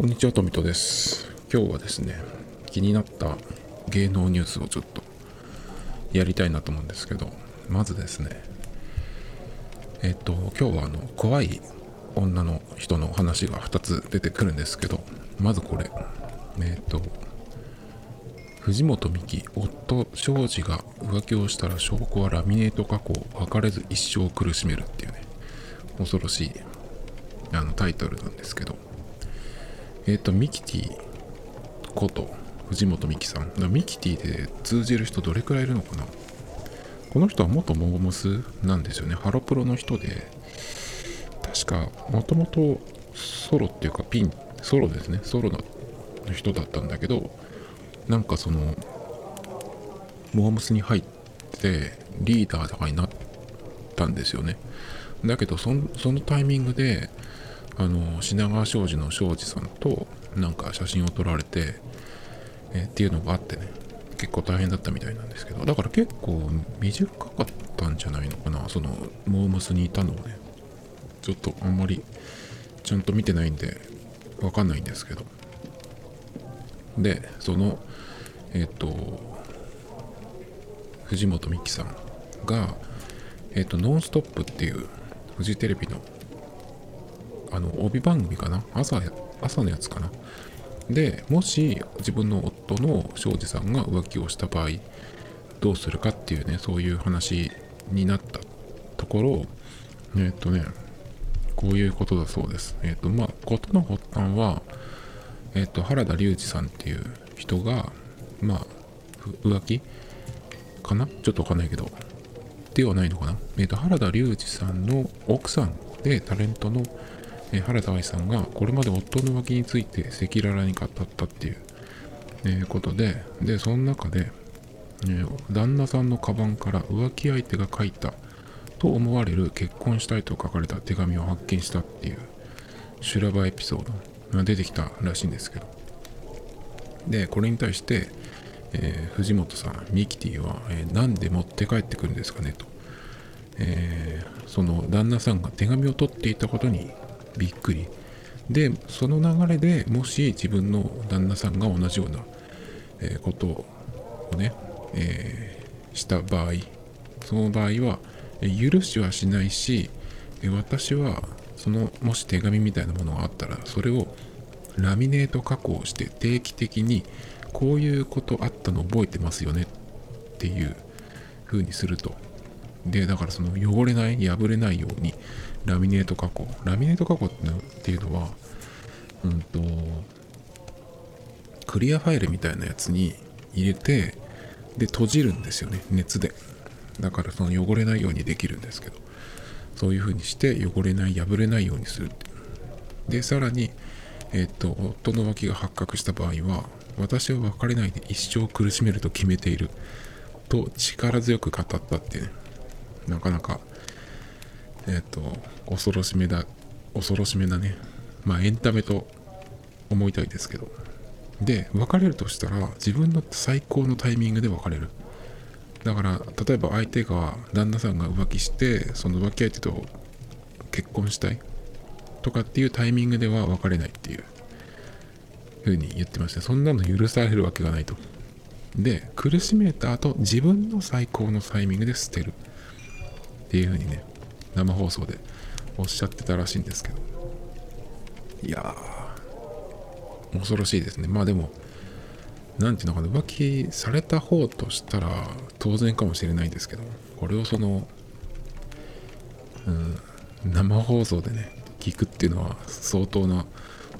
こんにちは、トミトです。今日はですね、気になった芸能ニュースをちょっとやりたいなと思うんですけど、まずですね、えっと、今日はあの、怖い女の人の話が2つ出てくるんですけど、まずこれ、えっと、藤本美貴、夫、庄司が浮気をしたら証拠はラミネート加工、別れず一生苦しめるっていうね、恐ろしいあのタイトルなんですけど、えっ、と、ミキティこと藤本美貴さん。ミキティで通じる人どれくらいいるのかな？この人は元モームスなんですよね。ハロプロの人で、確か、もともとソロっていうかピン、ソロですね。ソロの人だったんだけど、なんかその、モームスに入ってリーダーとかになったんですよね。だけど、そのタイミングで、あの品川庄司の庄司さんとなんか写真を撮られて、えっていうのがあってね。結構大変だったみたいなんですけど。だから結構短かったんじゃないのかな。そのモームスにいたのをね。ちょっとあんまりちゃんと見てないんでわかんないんですけど。でそのえっ、と藤本美貴さんがえっ、と「ノンストップ!」っていうフジテレビのあの帯番組かな？朝や朝のやつかな？でもし自分の夫の庄司さんが浮気をした場合どうするかっていうねそういう話になったところえっ、とねこういうことだそうです。えっ、とまあ事の発端はえっ、と原田龍二さんっていう人がまあ浮気かな？ちょっとわかんないけど。ではないのかな？えっ、と原田龍二さんの奥さんでタレントのえ原田愛さんがこれまで夫の浮気について赤裸々に語ったっていう、えことででその中で、え旦那さんのカバンから浮気相手が書いたと思われる結婚したいと書かれた手紙を発見したっていう修羅場エピソードが出てきたらしいんですけど。でこれに対して、えー藤本さんミキティは、えーなんで持って帰ってくるんですかねと。えーその旦那さんが手紙を取っていたことにびっくり。でその流れでもし自分の旦那さんが同じような、えことをね、えーした場合その場合は許しはしないし私はそのもし手紙みたいなものがあったらそれをラミネート加工して定期的にこういうことあったの覚えてますよねっていう風にすると。でだからその汚れない破れないようにラミネート加工。ラミネート加工っていうのはうんとクリアファイルみたいなやつに入れてで閉じるんですよね。熱で。だからその汚れないようにできるんですけど。そういう風にして汚れない破れないようにするでさらにえっ、と夫の浮気が発覚した場合は私は別れないで一生苦しめると決めていると力強く語ったっていうね。なかなかえっ、と恐ろしめだ恐ろしめなね。まあエンタメと思いたいですけど。で別れるとしたら自分の最高のタイミングで別れる。だから例えば相手が旦那さんが浮気してその浮気相手と結婚したい。とかっていうタイミングでは別れないっていう。風に言ってました。そんなの許されるわけがないと。で苦しめた後自分の最高のタイミングで捨てる。っていう風にね生放送でおっしゃってたらしいんですけど。いやー恐ろしいですね。まあでもなんていうのかな浮気された方としたら当然かもしれないんですけどこれをその、うん、生放送でね聞くっていうのは相当な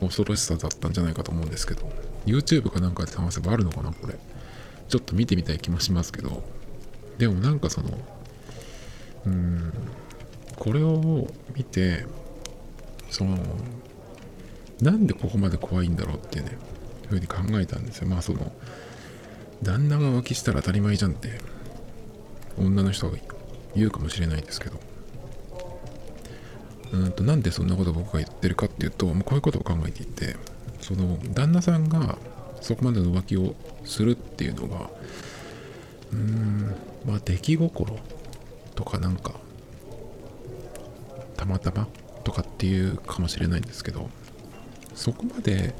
恐ろしさだったんじゃないかと思うんですけど YouTube かなんかで探せばあるのかなこれ。ちょっと見てみたい気もしますけど。でもなんかそのうん。これを見てそのなんでここまで怖いんだろうってねふうに考えたんですよ。まあその旦那が浮気したら当たり前じゃんって女の人が言うかもしれないですけど。うんとなんでそんなこと僕が言ってるかっていうともうこういうことを考えていてその旦那さんがそこまでの浮気をするっていうのがうーんまあ出来心とかなんかたまたまとかっていうかもしれないんですけどそこまで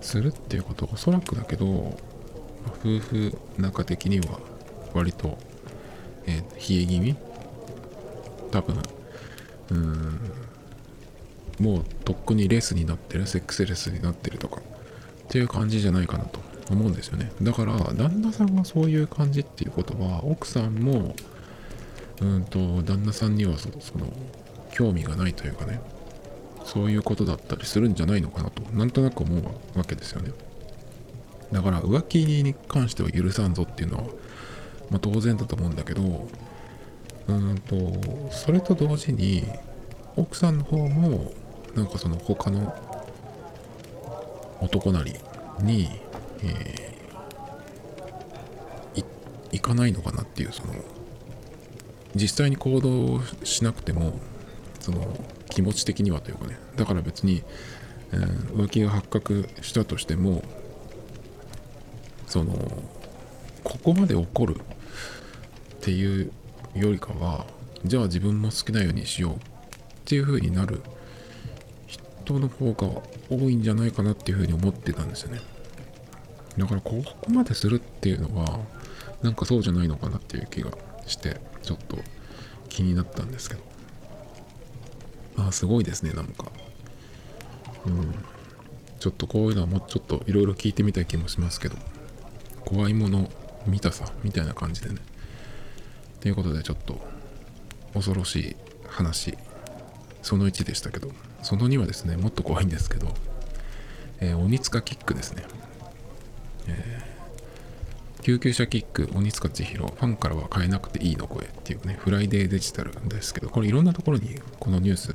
するっていうことはおそらくだけど夫婦仲的には割と、えー、冷え気味？多分うんもうとっくにレスになってるセックスレスになってるとかっていう感じじゃないかなと思うんですよね。だから旦那さんがそういう感じっていうことは奥さんもうんと旦那さんにはその興味がないというかねそういうことだったりするんじゃないのかなとなんとなく思うわけですよね。だから浮気に関しては許さんぞっていうのは、まあ、当然だと思うんだけどうんとそれと同時に奥さんの方もなんかその他の男なりに、えー、行かないのかなっていうその実際に行動しなくてもその気持ち的にはというかね。だから別に、えー、浮気が発覚したとしてもそのここまで怒るっていうよりかはじゃあ自分も好きなようにしようっていう風になる人の方が多いんじゃないかなっていう風に思ってたんですよね。だからここまでするっていうのはなんかそうじゃないのかなっていう気がしてちょっと気になったんですけど。まあすごいですねなんか。うん。ちょっとこういうのはもうちょっといろいろ聞いてみたい気もしますけど。怖いもの見たさみたいな感じでね。ということでちょっと恐ろしい話。その1でしたけど。その2はですねもっと怖いんですけど、えー、鬼塚キックですね、えー、救急車キック鬼塚千尋ファンからは変えなくていいの声っていうねフライデーデジタルですけどこれいろんなところにこのニュース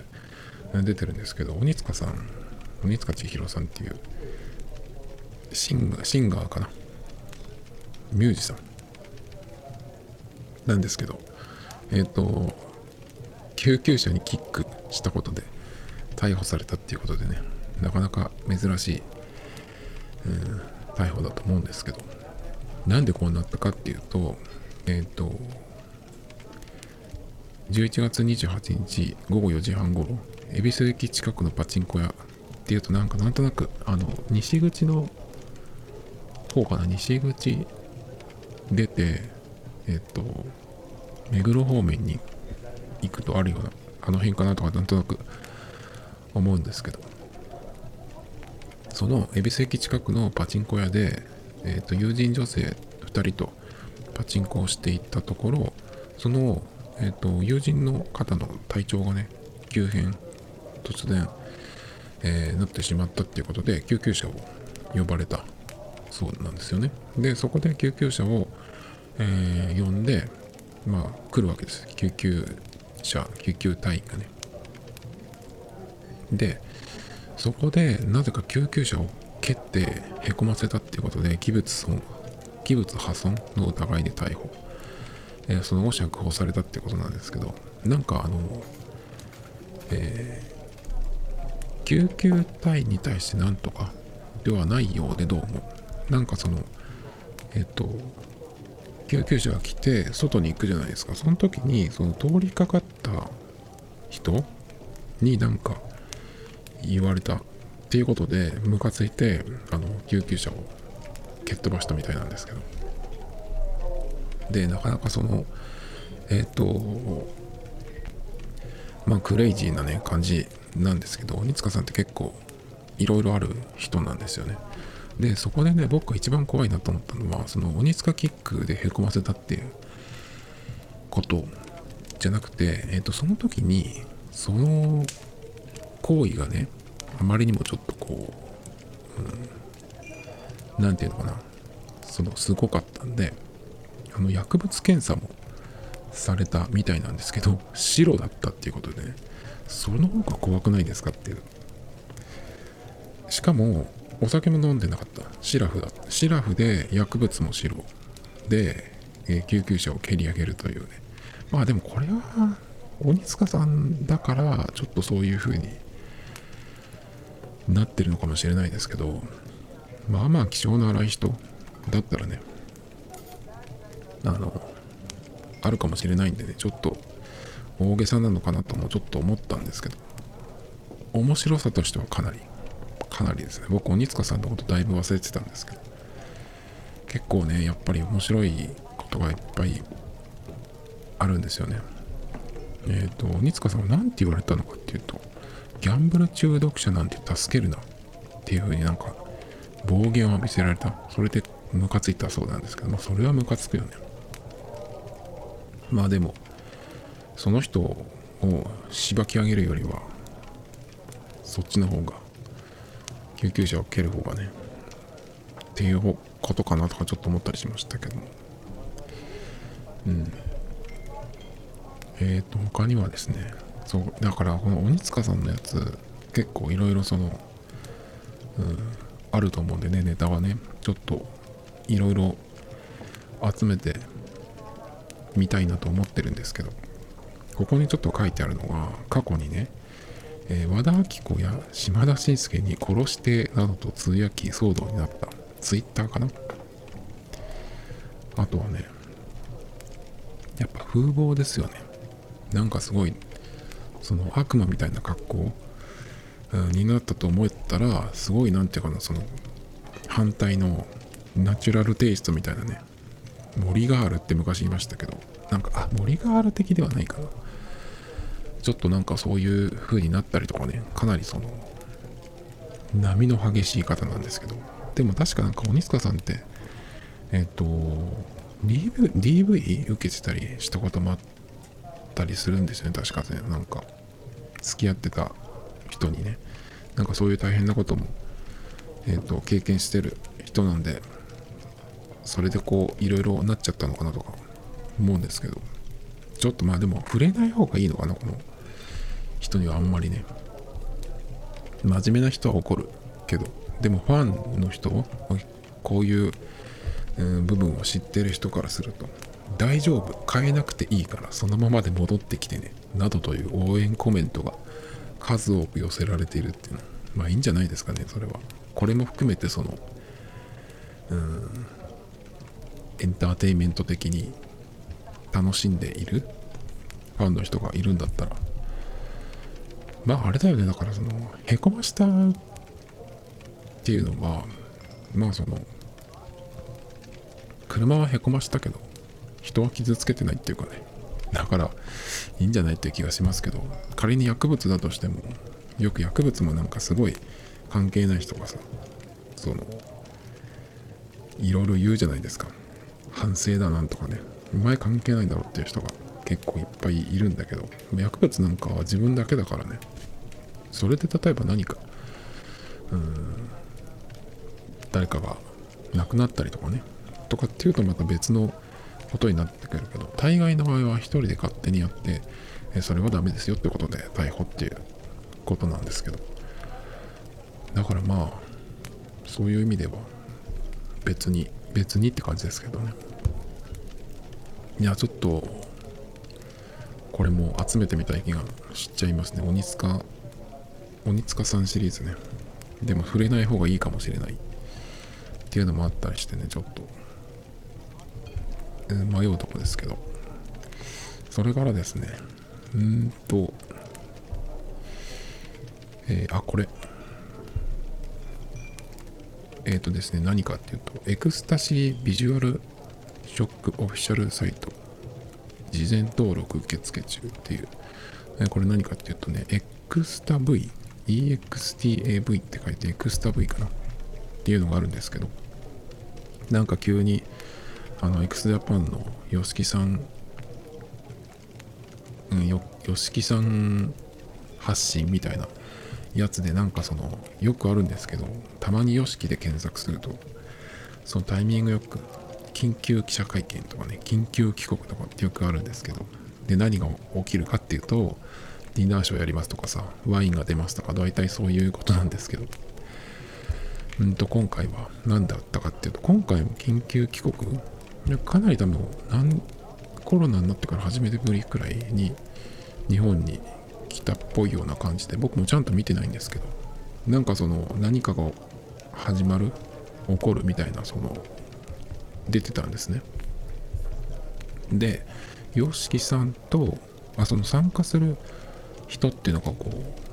出てるんですけど鬼塚さん鬼塚千尋さんっていうシンガーシンガーかな？ミュージシャン。なんですけどえっ、ー、と救急車にキックしたことで逮捕されたっていうことでねなかなか珍しい、うん、逮捕だと思うんですけど。なんでこうなったかっていうとえっ、ー、と11月28日午後4時半頃恵比寿駅近くのパチンコ屋っていうとなんかなんとなくあの西口の方かな？西口出てえっ、ー、と目黒方面に行くとあるようなあの辺かなとかなんとなく思うんですけど。その恵比寿駅近くのパチンコ屋で、えーと、友人女性2人とパチンコをしていったところその、えーと、友人の方の体調がね急変突然、えー、なってしまったっていうことで救急車を呼ばれたそうなんですよね。でそこで救急車を、えー、呼んでまあ来るわけです。救急車救急隊員がね。でそこでなぜか救急車を蹴ってへこませたっていうことで器物損器物破損の疑いで逮捕、えー、その後釈放されたってことなんですけどなんかあのえー、救急隊に対してなんとかではないようでどうも。なんかそのえっ、ー、と救急車が来て外に行くじゃないですか。その時にその通りかかった人になんか言われたっていうことでムカついてあの救急車を蹴っ飛ばしたみたいなんですけど。でなかなかそのえっ、ー、とまあクレイジーなね感じなんですけど鬼塚さんって結構いろいろある人なんですよね。で、そこでね、僕が一番怖いなと思ったのは、その鬼塚キックでへこませたっていうことじゃなくて、えっ、ー、と、その時に、その行為がね、あまりにもちょっとこう、うん、なんていうのかな、その、すごかったんで、あの、薬物検査もされたみたいなんですけど、白だったっていうことでね、その方が怖くないですかっていう。しかも、お酒も飲んでなかった。シラフだった。シラフで薬物も白。で、え、救急車を蹴り上げるというね。まあでもこれは、鬼塚さんだから、ちょっとそういう風になってるのかもしれないですけど、まあまあ気性の荒い人だったらね、あの、あるかもしれないんでね、ちょっと大げさなのかなともちょっと思ったんですけど、面白さとしてはかなりかなりですね。僕鬼塚さんのことだいぶ忘れてたんですけど結構ねやっぱり面白いことがいっぱいあるんですよね。えっ、ー、と鬼塚さんは何て言われたのかっていうとギャンブル中毒者なんて助けるなっていう風になんか暴言を浴びせられた。それでムカついたそうなんですけどもそれはムカつくよね。まあでもその人をしばき上げるよりはそっちの方が救急車を蹴る方がねっていうことかなとかちょっと思ったりしましたけども。うん。えっ、ー、と他にはですねそうだからこの鬼塚さんのやつ結構いろいろその、うん、あると思うんでねネタはね。ちょっといろいろ集めてみたいなと思ってるんですけど。ここにちょっと書いてあるのが過去にね、えー、和田アキ子や島田紳介に殺してなどとつぶやき騒動になった。ツイッターかな。あとはねやっぱ風貌ですよね。なんかすごいその悪魔みたいな格好、になったと思ったらすごいなんていうかなその反対のナチュラルテイストみたいなね森ガールって昔言いましたけどなんかあ森ガール的ではないかな。ちょっとなんかそういう風になったりとかねかなりその波の激しい方なんですけどでも確かなんか鬼塚さんってえっ、と DV, DV 受けてたりしたこともあったりするんですよね確かね。なんか付き合ってた人にね。なんかそういう大変なこともえっ、と経験してる人なんでそれでこういろいろなっちゃったのかなとか思うんですけど。ちょっとまあでも触れない方がいいのかなこの人にはあんまりね。真面目な人は怒るけどでもファンの人こういう、うん、部分を知ってる人からすると大丈夫？変えなくていいからそのままで戻ってきてね。などという応援コメントが数多く寄せられているっていうの。はまあいいんじゃないですかねそれは。これも含めてそのうんエンターテインメント的に楽しんでいる。ファンの人がいるんだったら。まああれだよねだからそのへこましたっていうのはまあその車はへこましたけど人は傷つけてないっていうかね。だからいいんじゃないっていう気がしますけど仮に薬物だとしてもよく薬物もなんかすごい関係ない人がさそのいろいろ言うじゃないですか。反省だなんとかね。お前関係ないだろっていう人が結構いっぱいいるんだけど薬物なんかは自分だけだからね。それで例えば何かうん誰かが亡くなったりとかね。とかっていうとまた別のことになってくるけど大概の場合は一人で勝手にやってそれはダメですよってことで逮捕っていうことなんですけど。だからまあそういう意味では別に別にって感じですけどね。いやちょっとこれも集めてみたい気がしちゃいますね。鬼塚鬼塚さんシリーズね。でも触れない方がいいかもしれない。っていうのもあったりしてねちょっと、迷うとこですけど。それからですね。うんと。えー、あこれ。えっ、ー、とですね何かっていうと EXTASY VISUAL SHOCK オフィシャルサイト。事前登録受付中っていう、えー、これ何かっていうとねエクスタ V EXTAV って書いてエクスタ V かな。っていうのがあるんですけど。なんか急にあの x ジャパンの YOSHIKI さんうんよ YOSHIKI さん発信みたいなやつでなんかそのよくあるんですけどたまに YOSHIKI で検索するとそのタイミングよく緊急記者会見とかね緊急帰国とかってよくあるんですけどで何が起きるかっていうとディナーショーやりますとかさワインが出ますとか大体そういうことなんですけど。うんと今回は何だったかっていうと今回も緊急帰国かなり多分コロナになってから初めてぶりくらいに日本に来たっぽいような感じで僕もちゃんと見てないんですけどなんかその何かが始まる起こるみたいなその出てたんですね。で YOSHIKI さんとあその参加する人っていうのがこう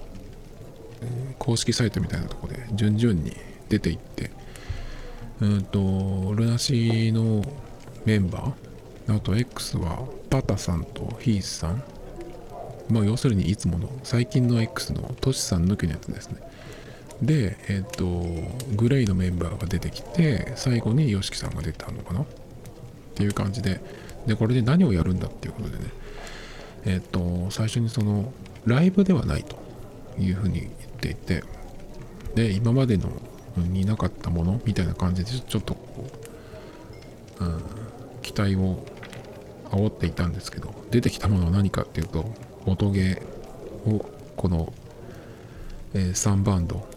公式サイトみたいなとこで順々に出ていってうんとルナシーのメンバー。あと X はパタさんとヒースさん。まあ要するにいつもの最近の X のトシさん抜きのやつですね。でえっ、とグレイのメンバーが出てきて最後に YOSHIKI さんが出たのかな。っていう感じで。でこれで何をやるんだっていうことでね。えっ、と最初にそのライブではないと。いうふうに言っていて。で今までのになかったものみたいな感じでちょっとこう、うん、期待を煽っていたんですけど出てきたものは何かっていうと音ゲーをこの、えー、3バンド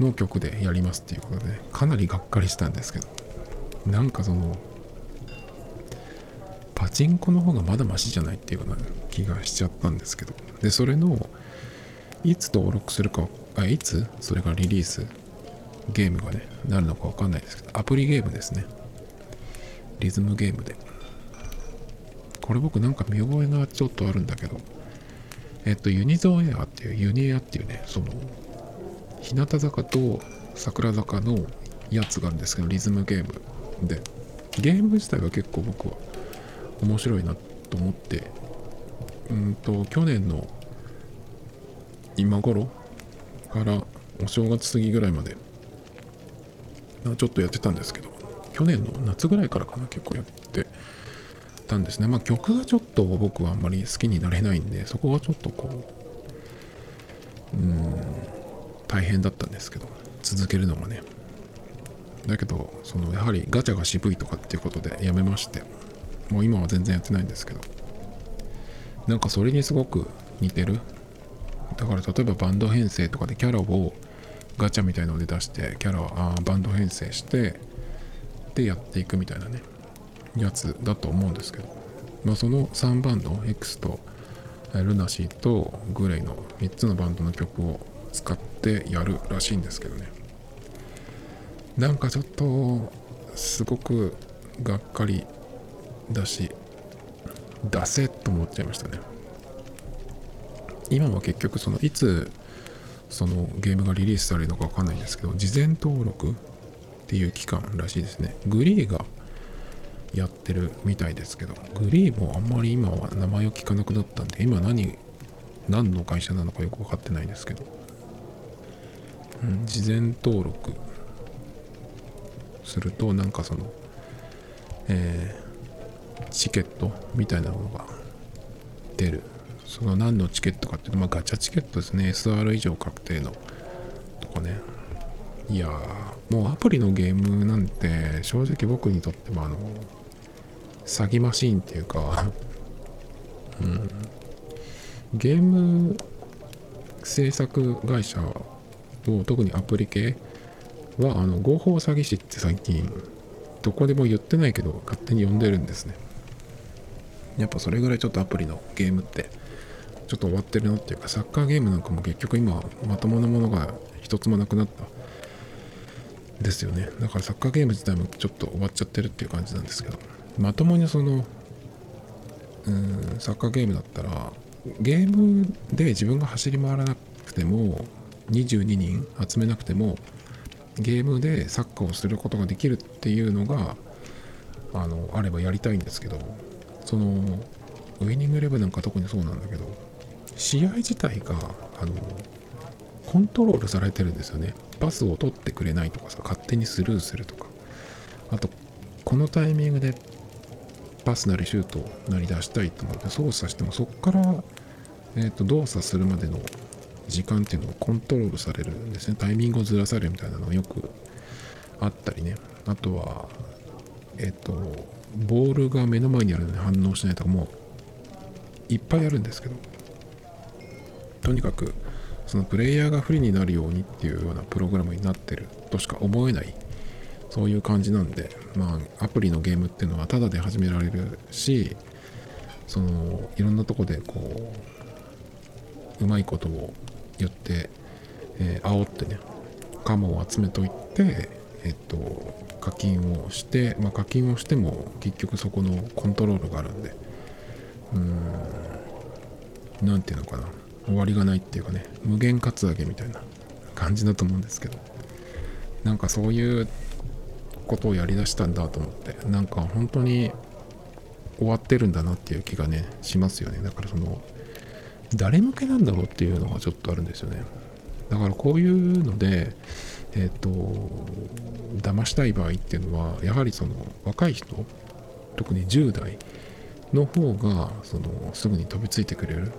の曲でやりますっていうことでかなりがっかりしたんですけどなんかそのパチンコの方がまだマシじゃないっていうような気がしちゃったんですけどでそれのいつ登録するかあいつそれがリリースゲームがねなるのかわかんないですけどアプリゲームですね。リズムゲームで。これ僕なんか見覚えがちょっとあるんだけど。えっとユニゾーエアっていうユニエアっていうねその日向坂と桜坂のやつがあるんですけどリズムゲームで。ゲーム自体は結構僕は面白いなと思って。うんと去年の今頃からお正月過ぎぐらいまでちょっとやってたんですけど。去年の夏ぐらいからかな結構やってたんですね。まあ曲がちょっと僕はあんまり好きになれないんでそこはちょっとこううん大変だったんですけど続けるのがね。だけどそのやはりガチャが渋いとかっていうことでやめましてもう今は全然やってないんですけどなんかそれにすごく似てる。だから例えばバンド編成とかでキャラをガチャみたいなので出してキャラをあバンド編成してでやっていくみたいなねやつだと思うんですけど、まあ、その3バンド X とルナシーとグレイの3つのバンドの曲を使ってやるらしいんですけどね。なんかちょっとすごくがっかりだし出せと思っちゃいましたね。今は結局そのいつそのゲームがリリースされるのか分かんないんですけど事前登録っていう期間らしいですね。グリーがやってるみたいですけどグリーもあんまり今は名前を聞かなくなったんで今何何の会社なのかよく分かってないですけど、うん、事前登録するとなんかそのえー、チケットみたいなものが出る。その何のチケットかっていうと、まあ、ガチャチケットですね。SR 以上確定のとかね。いやもうアプリのゲームなんて正直僕にとってもあの詐欺マシーンっていうか うん、ゲーム制作会社を特にアプリ系はあの合法詐欺師って最近どこでも言ってないけど勝手に呼んでるんですね。やっぱそれぐらいちょっとアプリのゲームってちょっと終わってるのっていうかサッカーゲームなんかも結局今まともなものが一つもなくなったですよね。だからサッカーゲーム自体もちょっと終わっちゃってるっていう感じなんですけど。まともにそのうんサッカーゲームだったらゲームで自分が走り回らなくても22人集めなくてもゲームでサッカーをすることができるっていうのがあのあればやりたいんですけどそのウイニングイレブンなんか特にそうなんだけど試合自体があのコントロールされてるんですよね。パスを取ってくれないとかさ勝手にスルーするとか。あとこのタイミングでパスなりシュートなり出したいと思って操作してもそこから、えーと動作するまでの時間っていうのをコントロールされるんですね。タイミングをずらされるみたいなのがよくあったりね。あとはえっとボールが目の前にあるのに反応しないとかもいっぱいあるんですけどとにかくそのプレイヤーが不利になるようにっていうようなプログラムになってるとしか思えないそういう感じなんでまあアプリのゲームっていうのはタダで始められるしそのいろんなとこでこううまいことを言って、えー、煽ってねカモを集めといてえっと課金をして、まあ、課金をしても結局そこのコントロールがあるんでうーん何ていうのかな。終わりがないっていうかね無限カツアゲみたいな感じだと思うんですけどなんかそういうことをやりだしたんだと思ってなんか本当に終わってるんだなっていう気がねしますよね。だからその誰向けなんだろうっていうのがちょっとあるんですよね。だからこういうのでえっ、ー、と騙したい場合っていうのはやはりその若い人特に10代の方がそのすぐに飛びついてくれる。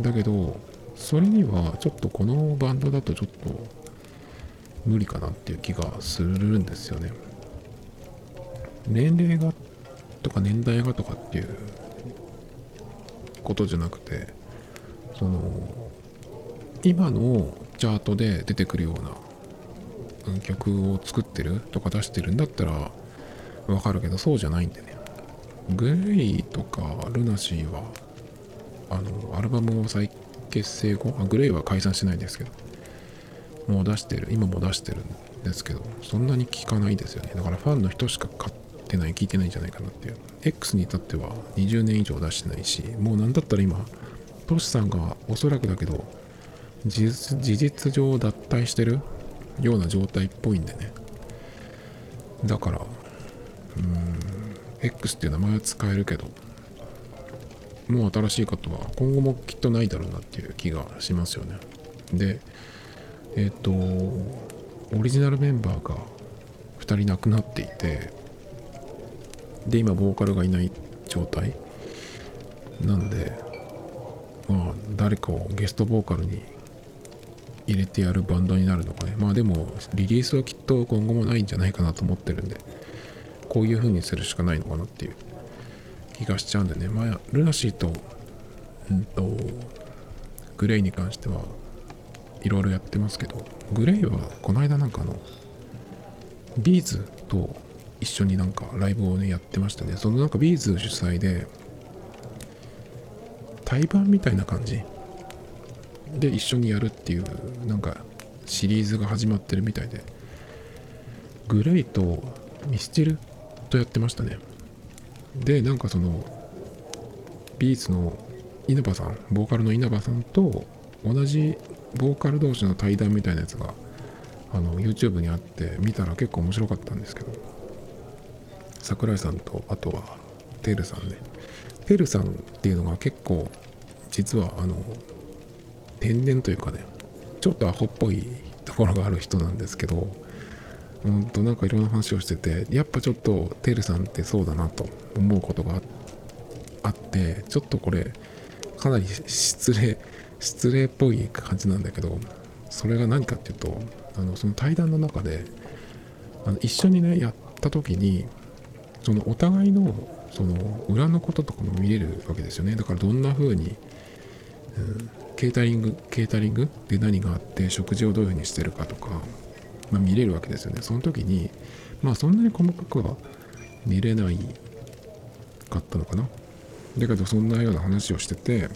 だけどそれにはちょっとこのバンドだとちょっと無理かなっていう気がするんですよね。年齢がとか年代がとかっていうことじゃなくてその今のチャートで出てくるような曲を作ってるとか出してるんだったらわかるけどそうじゃないんでね。グレイとかルナシーはあのアルバムを再結成後あグレイは解散してないんですけどもう出してる今も出してるんですけどそんなに聞かないですよね。だからファンの人しか買ってない聞いてないんじゃないかなっていう。X に至っては20年以上出してないしもう何だったら今トシさんがおそらくだけど事実上脱退してるような状態っぽいんでね。だからうーん X っていう名前は使えるけどもう新しい方は今後もきっとないだろうなっていう気がしますよね。でえっ、ー、とオリジナルメンバーが2人亡くなっていてで今ボーカルがいない状態。なんでまあ誰かをゲストボーカルに入れてやるバンドになるのかね。まあでもリリースはきっと今後もないんじゃないかなと思ってるんでこういう風にするしかないのかなっていう。気がしちゃうんでね。まあルナシーとうんとGLAY に関してはいろいろやってますけど GLAY はこの間なんかあの B'z と一緒になんかライブをねやってましたね。そのなんか B'z 主催で対バンみたいな感じ？で一緒にやるっていうなんかシリーズが始まってるみたいで。 GLAY とミスチルとやってましたね。でなんかそのビーツの稲葉さんボーカルの稲葉さんと同じボーカル同士の対談みたいなやつがあの YouTube にあって見たら結構面白かったんですけど桜井さんとあとはテルさんね。テルさんっていうのが結構実はあの天然というかねちょっとアホっぽいところがある人なんですけどうんとなんかいろんな話をしててやっぱちょっとテルさんってそうだなと思うことがあってちょっとこれかなり失礼失礼っぽい感じなんだけどそれが何かっていうとあのその対談の中であの一緒にねやった時にそのお互いのその裏のこととかも見れるわけですよね。だからどんな風に、うん、ケータリングケータリングで何があって食事をどういう風にしてるかとか、まあ、見れるわけですよね。その時にまあそんなに細かくは見れないかったのかな。だけどそんなような話をしてて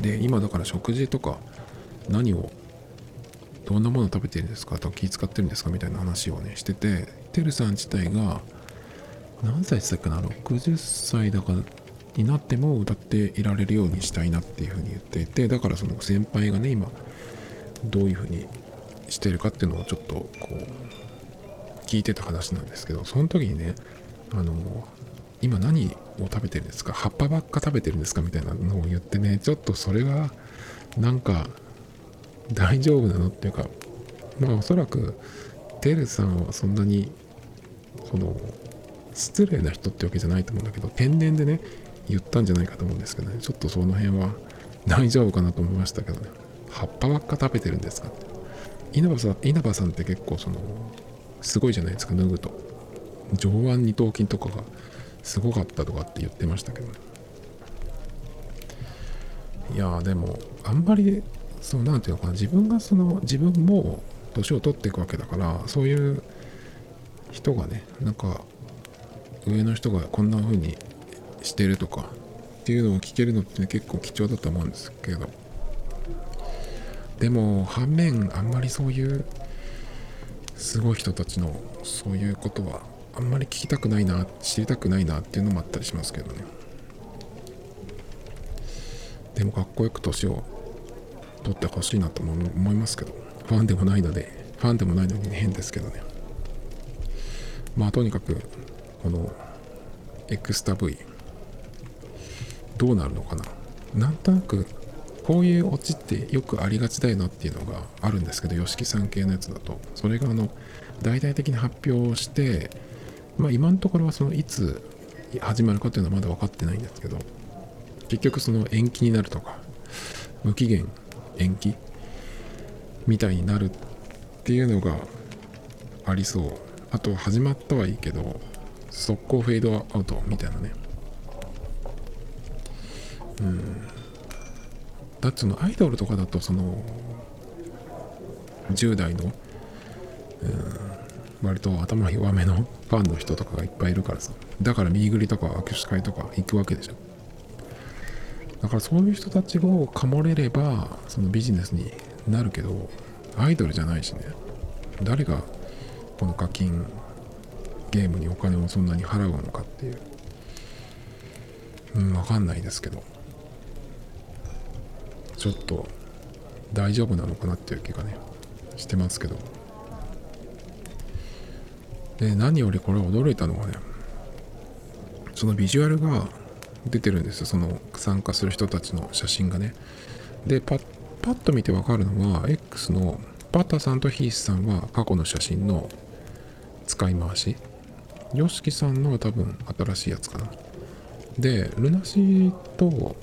で今だから食事とか何をどんなもの食べてるんですかと気使ってるんですかみたいな話をねしてててるさん自体が何歳って言ったっけな60歳だからになっても歌っていられるようにしたいなっていうふうに言っていてだからその先輩がね今どういうふうにしてるかっていうのをちょっとこう聞いてた話なんですけどその時にねあの今何を食べてるんですか？葉っぱばっか食べてるんですかみたいなのを言ってねちょっとそれがなんか大丈夫なのっていうかまあおそらくテルさんはそんなにその失礼な人ってわけじゃないと思うんだけど天然でね言ったんじゃないかと思うんですけどねちょっとその辺は大丈夫かなと思いましたけどね。葉っぱばっか食べてるんですかって。稲葉さん稲葉さんって結構そのすごいじゃないですか脱ぐと。上腕二頭筋とかがすごかったとかって言ってましたけどね。いやでもあんまりそうなんていうのかな自分がその自分も年を取っていくわけだからそういう人がねなんか上の人がこんな風にしてるとかっていうのを聞けるのって、ね、結構貴重だと思うんですけど。でも反面あんまりそういうすごい人たちのそういうことはあんまり聞きたくないな知りたくないなっていうのもあったりしますけどね。でもかっこよく年を取ってほしいなと思いますけど。ファンでもないのでファンでもないのに変ですけどね。まあとにかくこのエクスタ V どうなるのかな。なんとなくこういうオチってよくありがちだよなっていうのがあるんですけど YOSHIKI さん系のやつだと。それがあの大々的に発表をしてまあ今のところはそのいつ始まるかっていうのはまだ分かってないんですけど結局その延期になるとか無期限延期みたいになるっていうのがありそう。あと始まったはいいけど速攻フェードアウトみたいなね。うん。だってそのアイドルとかだとその10代のうん割と頭弱めのファンの人とかがいっぱいいるからさ。だからミーグリとか握手会とか行くわけでしょ。だからそういう人たちをかもれればそのビジネスになるけどアイドルじゃないしね。誰がこの課金ゲームにお金をそんなに払うのかっていう。うん分かんないですけど。ちょっと大丈夫なのかなっていう気がねしてますけど。で何よりこれ驚いたのはねそのビジュアルが出てるんですよ。その参加する人たちの写真がね。でパッパッと見てわかるのは X のパタさんとヒースさんは過去の写真の使い回し。YOSHIKI さんの多分新しいやつかな。でルナシーと,、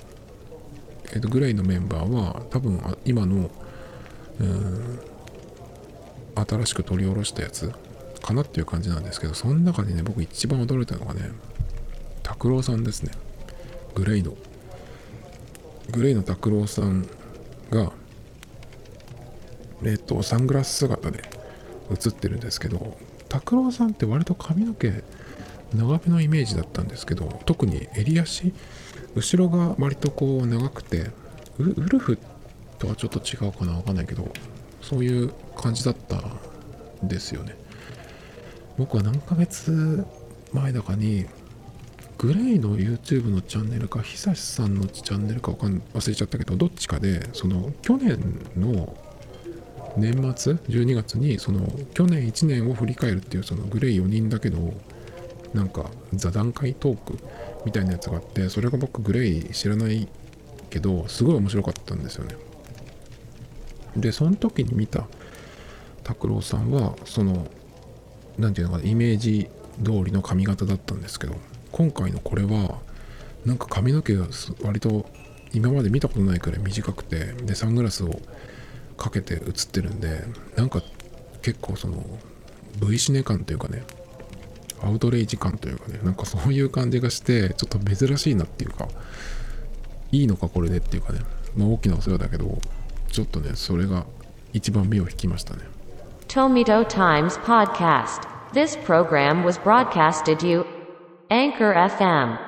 えー、とグレイのメンバーは多分今のうん新しく取り下ろしたやつかなっていう感じなんですけどその中でね僕一番驚いたのがね拓郎さんですね。グレイの。グレイの拓郎さんがえっとサングラス姿で写ってるんですけど拓郎さんって割と髪の毛長めのイメージだったんですけど特に襟足後ろが割とこう長くてウルフとはちょっと違うかなわかんないけどそういう感じだったんですよね。僕は何ヶ月前だかにグレイの YouTube のチャンネルか久しさんのチャンネルかわかん忘れちゃったけどどっちかでその去年の年末12月にその去年1年を振り返るっていうそのグレイ4人だけどなんか座談会トークみたいなやつがあってそれが僕グレイ知らないけどすごい面白かったんですよね。でその時に見た拓郎さんはその何て言うのかなイメージ通りの髪型だったんですけど今回のこれはなんか髪の毛が割と今まで見たことないくらい短くてでサングラスをかけて写ってるんでなんか結構その V シネ感というかねアウトレイジ感というかねなんかそういう感じがしてちょっと珍しいなっていうかいいのかこれでっていうかねまあ大きなお世話だけどちょっとねそれが一番目を引きましたね Tomito Times Podcast. This program was broadcasted you Anchor FM.